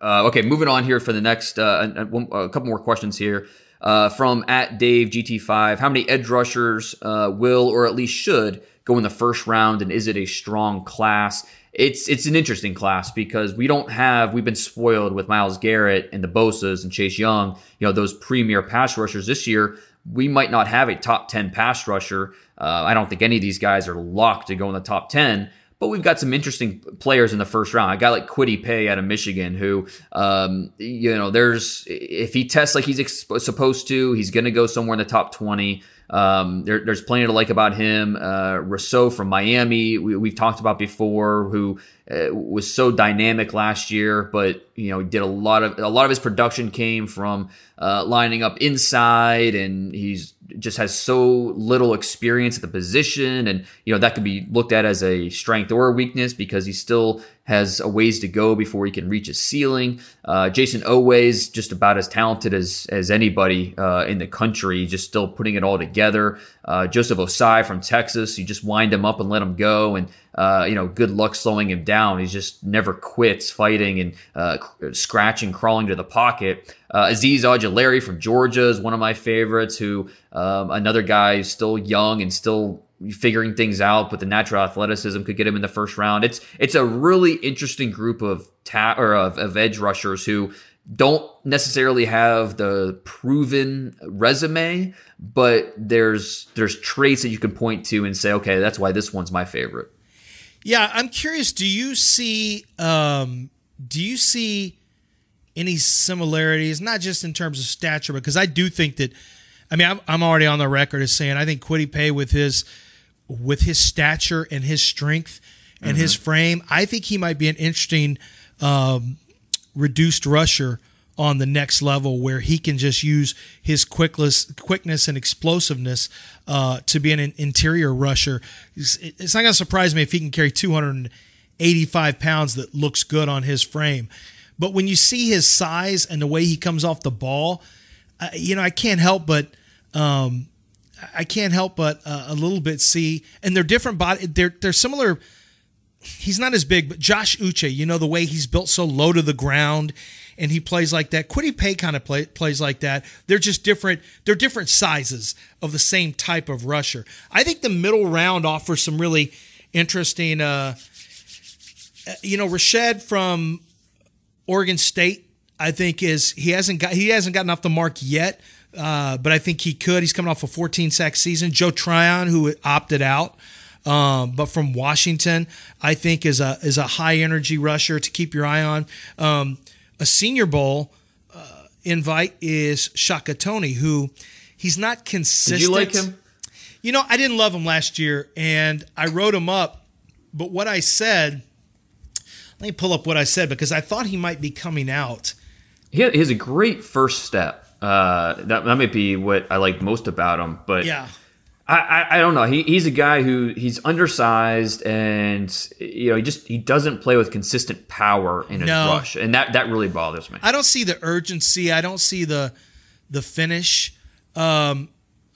Uh, okay, moving on here for the next uh, a, couple more questions here. Uh, from at Dave GT5, how many edge rushers uh, will or at least should go in the first round, and is it a strong class? It's it's an interesting class because we don't have we've been spoiled with Myles Garrett and the Bosa's and Chase Young, you know those premier pass rushers this year. We might not have a top ten pass rusher. Uh, I don't think any of these guys are locked to go in the top ten but we've got some interesting players in the first round. A guy like Kwity Paye out of Michigan, who, um, you know, there's if he tests like he's supposed to, he's going to go somewhere in the top 20. Um, there, there's plenty to like about him. Uh, Rousseau from Miami, we, have talked about before, who uh, was so dynamic last year, but you know, he did a lot of a lot of his production came from uh, lining up inside, and he's just has so little experience at the position, and you know that could be looked at as a strength or a weakness because he still has a ways to go before he can reach a ceiling. Uh, Jayson Oweh's just about as talented as as anybody uh, in the country, just still putting it all together. Uh, Joseph Ossai from Texas, you just wind him up and let him go, and uh, you know, good luck slowing him down. He's just never quits fighting and uh, scratching, crawling to the pocket. Uh, Azeez Ojulari from Georgia is one of my favorites. Who um, another guy who's still young and still figuring things out, but the natural athleticism could get him in the first round. It's it's a really interesting group of ta- or of, of edge rushers who don't necessarily have the proven resume, but there's there's traits that you can point to and say, okay, that's why this one's my favorite. Yeah, I'm curious. Do you see um, do you see any similarities, not just in terms of stature, because I do think that. I mean, I'm, I'm already on the record as saying I think Kwity Paye with his with his stature and his strength and mm-hmm. his frame, I think he might be an interesting um, reduced rusher on the next level where he can just use his quickness, quickness and explosiveness uh, to be an interior rusher. It's, not going to surprise me if he can carry 285 pounds that looks good on his frame. But when you see his size and the way he comes off the ball, uh, you know, I can't help but. Um, I can't help but uh, a little bit see, and they're different body. They're they're similar he's not as big, but Josh Uche, you know, the way he's built so low to the ground and he plays like that. Kwity Paye kind of play, plays like that. They're just different. They're different sizes of the same type of rusher. I think the middle round offers some really interesting. Uh, uh you know, Rashed from Oregon State, I think is he hasn't got he hasn't gotten off the mark yet, uh, but I think he could. He's coming off a 14 sack season. Joe Tryon, who opted out. Um, but from Washington, I think is a is a high energy rusher to keep your eye on. Um, a Senior Bowl uh, invite is Shaka Toney, who he's not consistent. Did you like him? You know, I didn't love him last year, and I wrote him up. But what I said, let me pull up what I said because I thought he might be coming out. He has a great first step. Uh, that that might be what I like most about him. But yeah, I, I, I don't know. He, he's a guy who he's undersized and you know he just he doesn't play with consistent power in his no. rush, and that that really bothers me. I don't see the urgency. I don't see the the finish. Um,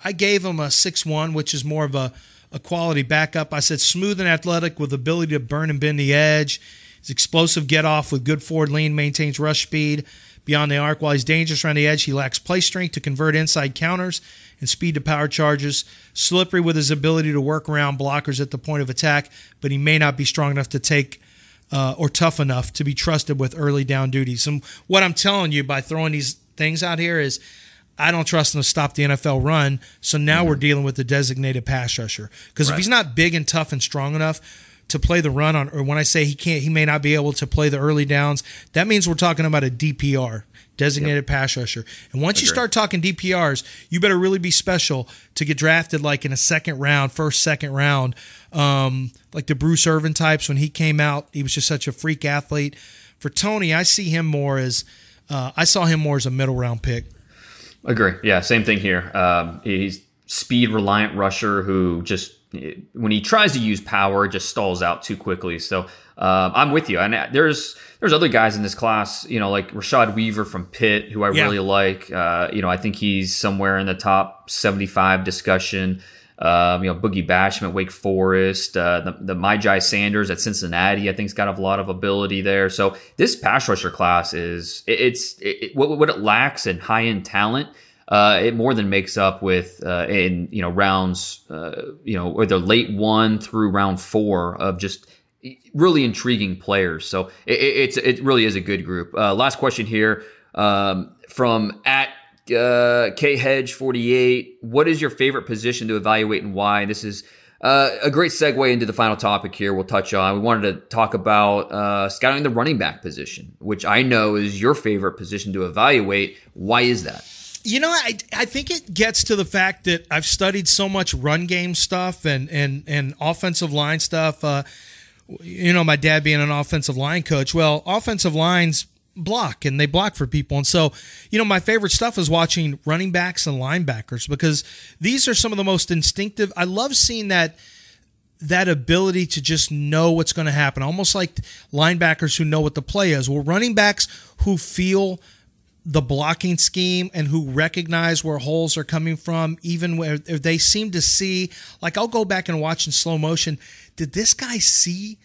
I gave him a six one, which is more of a a quality backup. I said smooth and athletic with ability to burn and bend the edge. He's explosive get off with good forward lean, maintains rush speed beyond the arc. While he's dangerous around the edge, he lacks play strength to convert inside counters and speed to power charges. Slippery with his ability to work around blockers at the point of attack, but he may not be strong enough to take uh, or tough enough to be trusted with early down duties. And what I'm telling you by throwing these things out here is I don't trust him to stop the NFL run. So now mm-hmm. we're dealing with the designated pass rusher. Because right. if he's not big and tough and strong enough to play the run on, or when I say he can't, he may not be able to play the early downs, that means we're talking about a DPR designated yep. pass rusher. And once Agreed. you start talking DPRs, you better really be special to get drafted like in a second round, first, second round. Um, like the Bruce Irvin types when he came out, he was just such a freak athlete. For Toney, I see him more as uh, I saw him more as a middle round pick. Agree. Yeah, same thing here. Um, he's speed reliant rusher who just when he tries to use power, it just stalls out too quickly. So uh, I'm with you. And there's there's other guys in this class, you know, like Rashad Weaver from Pitt, who I yeah. really like. Uh, you know, I think he's somewhere in the top 75 discussion. Um, you know, Boogie Basham at Wake Forest, uh, the, the Sanders at Cincinnati, I think, has got a lot of ability there. So this pass rusher class is it, it's it, what, what it lacks in high end talent uh, it more than makes up with uh, in you know rounds uh, you know or the late one through round four of just really intriguing players. So it, it's it really is a good group. Uh, last question here um, from at uh, K Hedge forty eight. What is your favorite position to evaluate and why? This is. Uh, a great segue into the final topic here we'll touch on. We wanted to talk about scouting the running back position, which I know is your favorite position to evaluate. Why is that? You know, I, I think it gets to the fact that I've studied so much run game stuff and and and offensive line stuff. Uh, you know, my dad being an offensive line coach. Well, offensive lines block and they block for people. And so, you know, my favorite stuff is watching running backs and linebackers because these are some of the most instinctive. I love seeing that that ability to just know what's going to happen, almost like linebackers who know what the play is. Well, running backs who feel the blocking scheme and who recognize where holes are coming from, even where they seem to see. Like I'll go back and watch in slow motion. Did this guy see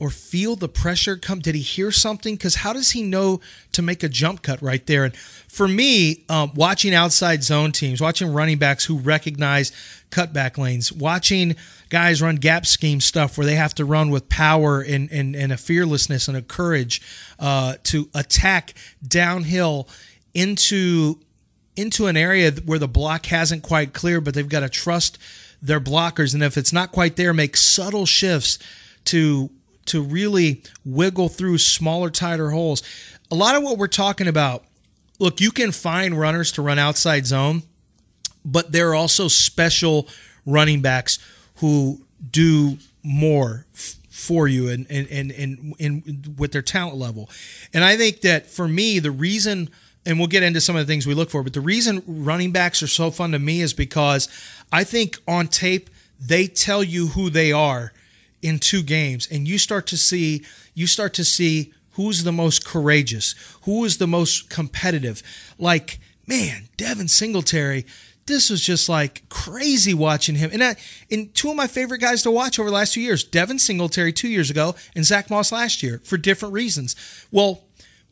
or feel the pressure come? Did he hear something? Because how does he know to make a jump cut right there? And for me, um, watching outside zone teams, watching running backs who recognize cutback lanes, watching guys run gap scheme stuff where they have to run with power and, and, and a fearlessness and a courage uh, to attack downhill into into an area where the block hasn't quite cleared, but they've got to trust their blockers. And if it's not quite there, make subtle shifts to to really wiggle through smaller, tighter holes. A lot of what we're talking about, look, you can find runners to run outside zone, but there are also special running backs who do more f- for you and and, and and and with their talent level. And I think that for me, the reason and we'll get into some of the things we look for, but the reason running backs are so fun to me is because I think on tape they tell you who they are in two games and you start to see you start to see who's the most courageous, who is the most competitive. Like, man, Devin Singletary, this was just like crazy watching him. And I, and two of my favorite guys to watch over the last two years, Devin Singletary two years ago and Zach Moss last year for different reasons. Well,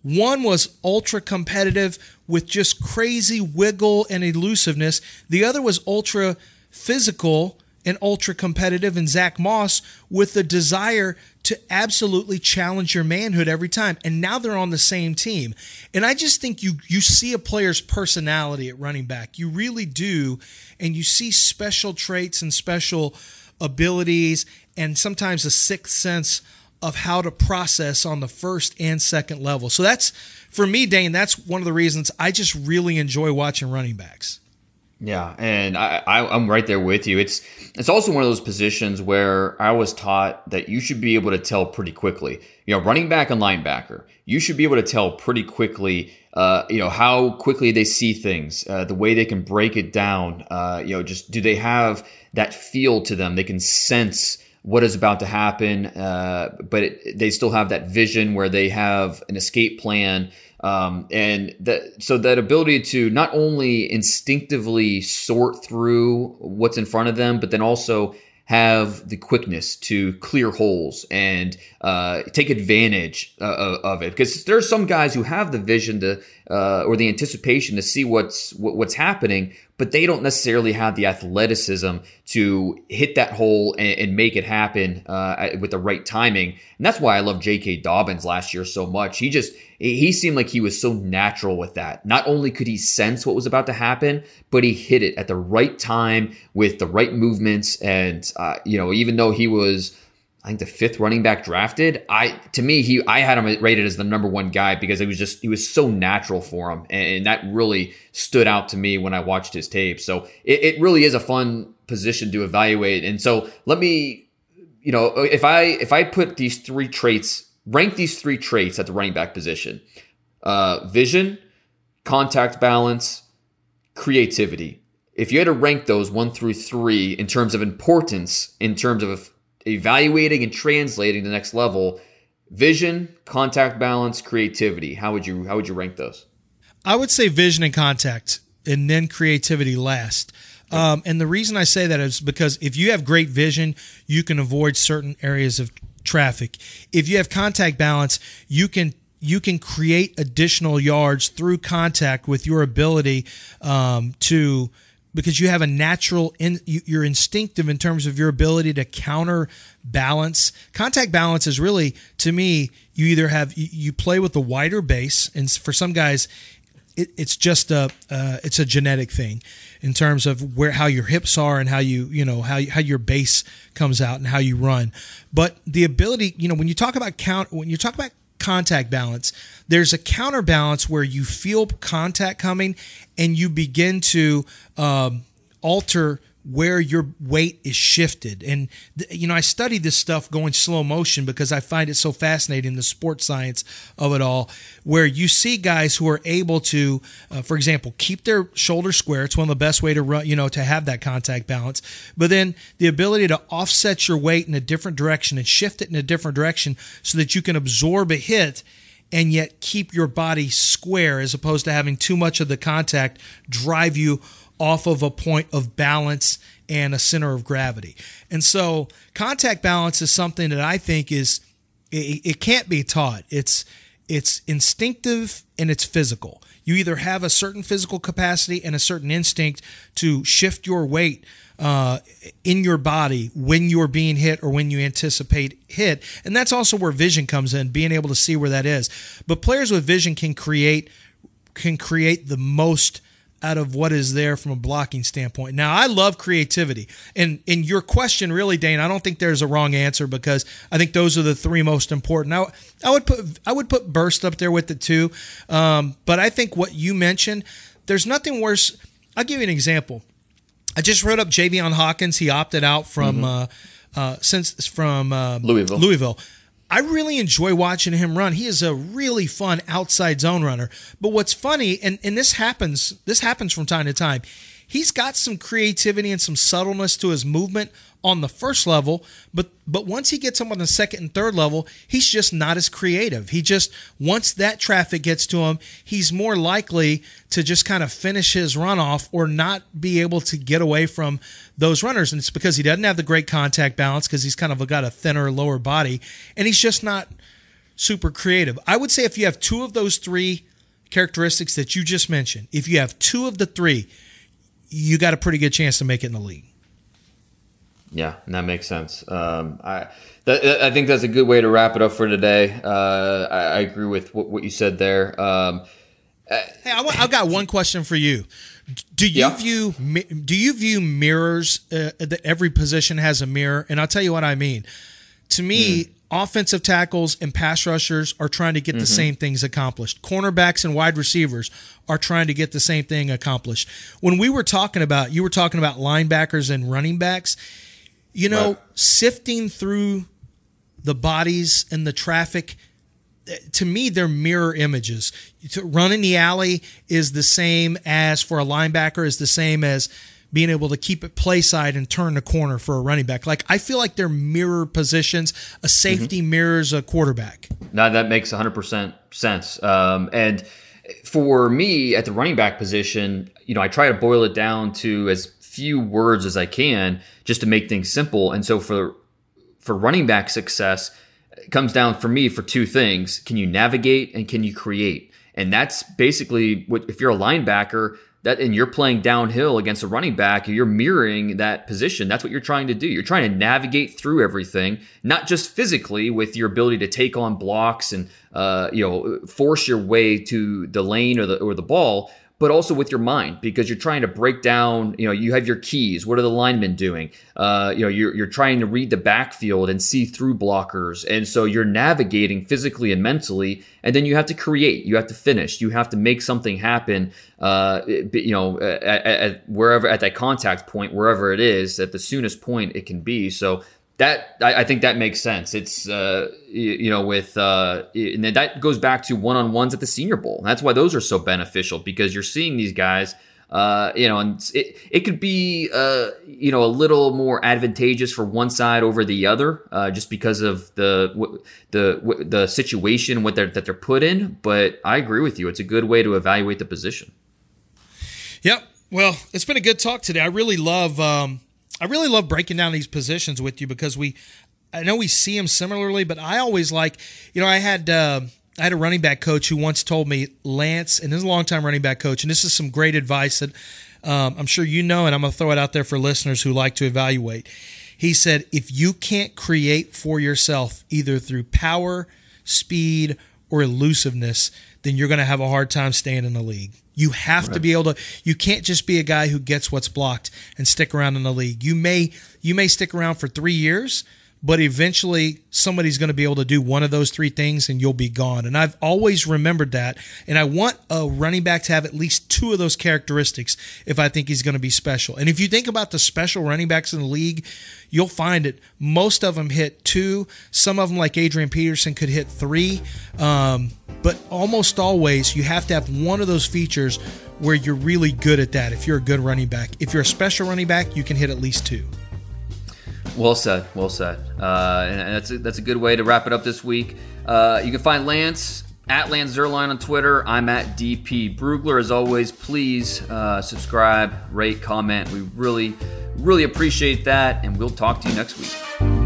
one was ultra competitive with just crazy wiggle and elusiveness. The other was ultra physical and ultra competitive and Zach Moss with the desire to absolutely challenge your manhood every time. And now they're on the same team. And I just think you you see a player's personality at running back. You really do. And you see special traits and special abilities and sometimes a sixth sense of how to process on the first and second level. So that's for me, Dane, that's one of the reasons I just really enjoy watching running backs. Yeah, and I, I am right there with you. It's it's also one of those positions where I was taught that you should be able to tell pretty quickly. You know, running back and linebacker, you should be able to tell pretty quickly. Uh, you know how quickly they see things, uh, the way they can break it down. Uh, you know, just do they have that feel to them? They can sense what is about to happen, uh, but it, they still have that vision where they have an escape plan um, and that so that ability to not only instinctively sort through what's in front of them, but then also have the quickness to clear holes and uh, take advantage uh, of it. Because there are some guys who have the vision to uh, or the anticipation to see what's what's happening, but they don't necessarily have the athleticism to hit that hole and, and make it happen uh, with the right timing. And that's why I love J.K. Dobbins last year so much. He just he seemed like he was so natural with that. Not only could he sense what was about to happen, but he hit it at the right time with the right movements. And uh, you know, even though he was I think the fifth running back drafted. I to me he I had him rated as the number one guy because he was just he was so natural for him, and, that really stood out to me when I watched his tape. So it, it really is a fun position to evaluate. And so let me, you know, if I if I put these three traits, rank these three traits at the running back position: uh, vision, contact balance, creativity if you had to rank those one through three in terms of importance, in terms of evaluating and translating the next level, vision, contact balance, creativity, how would you how would you rank those? I would say vision and contact, and then creativity last. Um, and the reason I say that is because if you have great vision, you can avoid certain areas of traffic. If you have contact balance, you can you can create additional yards through contact with your ability um, to because you have a natural in, you're instinctive in terms of your ability to counter balance contact balance is really to me you either have you play with the wider base and for some guys it, it's just a uh, it's a genetic thing in terms of where how your hips are and how you you know how how your base comes out and how you run. But the ability, you know, when you talk about count when you talk about contact balance, there's a counterbalance where you feel contact coming and you begin to um, alter where your weight is shifted. And, you know, I study this stuff going slow motion because I find it so fascinating, the sports science of it all, where you see guys who are able to, uh, for example, keep their shoulder square. It's one of the best way to run, you know, to have that contact balance. But then the ability to offset your weight in a different direction and shift it in a different direction so that you can absorb a hit and yet keep your body square as opposed to having too much of the contact drive you off of a point of balance and a center of gravity. And so contact balance is something that I think is it, it can't be taught. It's it's instinctive and it's physical. You either have a certain physical capacity and a certain instinct to shift your weight uh, in your body when you're being hit or when you anticipate hit. And that's also where vision comes in, being able to see where that is. But players with vision can create can create the most out of what is there from a blocking standpoint. Now, I love creativity. And in your question, really, Dane, I don't think there's a wrong answer because I think those are the three most important. Now, I would put I would put burst up there with the two, um, but I think what you mentioned, there's nothing worse. I'll give you an example. I just wrote up Javian Hawkins. He opted out from mm-hmm. uh, uh, since from uh, Louisville. Louisville. I really enjoy watching him run. He is a really fun outside zone runner. But what's funny, and, and this happens, this happens from time to time, he's got some creativity and some subtleness to his movement on the first level, but but once he gets him on the second and third level, he's just not as creative. He just once that traffic gets to him, he's more likely to just kind of finish his runoff or not be able to get away from those runners. And it's because he doesn't have the great contact balance because he's kind of got a thinner lower body and he's just not super creative. I would say if you have two of those three characteristics that you just mentioned, if you have two of the three, you got a pretty good chance to make it in the league. Yeah, that makes sense. Um, I that, I think that's a good way to wrap it up for today. Uh, I, I, agree with what, what you said there. Um, hey, I, have got one question for you. Do you yeah. view do you view mirrors uh, that every position has a mirror? And I'll tell you what I mean. To me, mm offensive tackles and pass rushers are trying to get mm-hmm. the same things accomplished. Cornerbacks and wide receivers are trying to get the same thing accomplished. When we were talking about, you were talking about linebackers and running backs, you know, right. sifting through the bodies and the traffic to me they're mirror images to run in the alley is the same as for a linebacker is the same as being able to keep it play side and turn the corner for a running back. Like I feel like they're mirror positions. A safety mm-hmm. mirrors a quarterback. Now that makes 100% sense. Um, and for me at the running back position, you know, I try to boil it down to as few words as I can just to make things simple. And so for for running back success, it comes down for me for two things. Can you navigate and can you create? And that's basically what if you're a linebacker, that and you're playing downhill against a running back you're mirroring that position. That's what you're trying to do. You're trying to navigate through everything not just physically with your ability to take on blocks and uh, you know force your way to the lane or the or the ball but also with your mind because you're trying to break down. You know, you have your keys. What are the linemen doing? Uh, you know, you're you're trying to read the backfield and see through blockers, and so you're navigating physically and mentally, and then you have to create. You have to finish. You have to make something happen. Uh, you know, at, at wherever at that contact point, wherever it is, at the soonest point it can be. So that I, I, think that makes sense. It's uh, you, you, know with uh, and that goes back to one on ones at the Senior Bowl. That's why those are so beneficial because you're seeing these guys Uh, you know, and it it could be uh, you know a little more advantageous for one side over the other, uh, just because of the the the situation what they're, that they're put in. But I agree with you; it's a good way to evaluate the position. Yep. Well, it's been a good talk today. I really love um, I really love breaking down these positions with you because we I know we see them similarly, but I always like you know I had. Uh, I had a running back coach who once told me, Lance, and this is a long time running back coach, and this is some great advice that um, I'm sure you know, and I'm going to throw it out there for listeners who like to evaluate. He said, if you can't create for yourself either through power, speed, or elusiveness, then you're going to have a hard time staying in the league. You have right. to be able to. You can't just be a guy who gets what's blocked and stick around in the league. You may you may stick around for three years, but eventually somebody's going to be able to do one of those three things and you'll be gone. And I've always remembered that. And I want a running back to have at least two of those characteristics if I think he's going to be special. And if you think about the special running backs in the league, you'll find it. Most of them hit two. Some of them, like Adrian Peterson, could hit three. Um, but almost always, you have to have one of those features where you're really good at that if you're a good running back. If you're a special running back, you can hit at least two. Well said. Well said. Uh, and that's a, that's a good way to wrap it up this week. Uh, you can find Lance at Lance Zierlein on Twitter. I'm at DP Brugler. As always, please uh, subscribe, rate, comment. We really, really appreciate that, and we'll talk to you next week.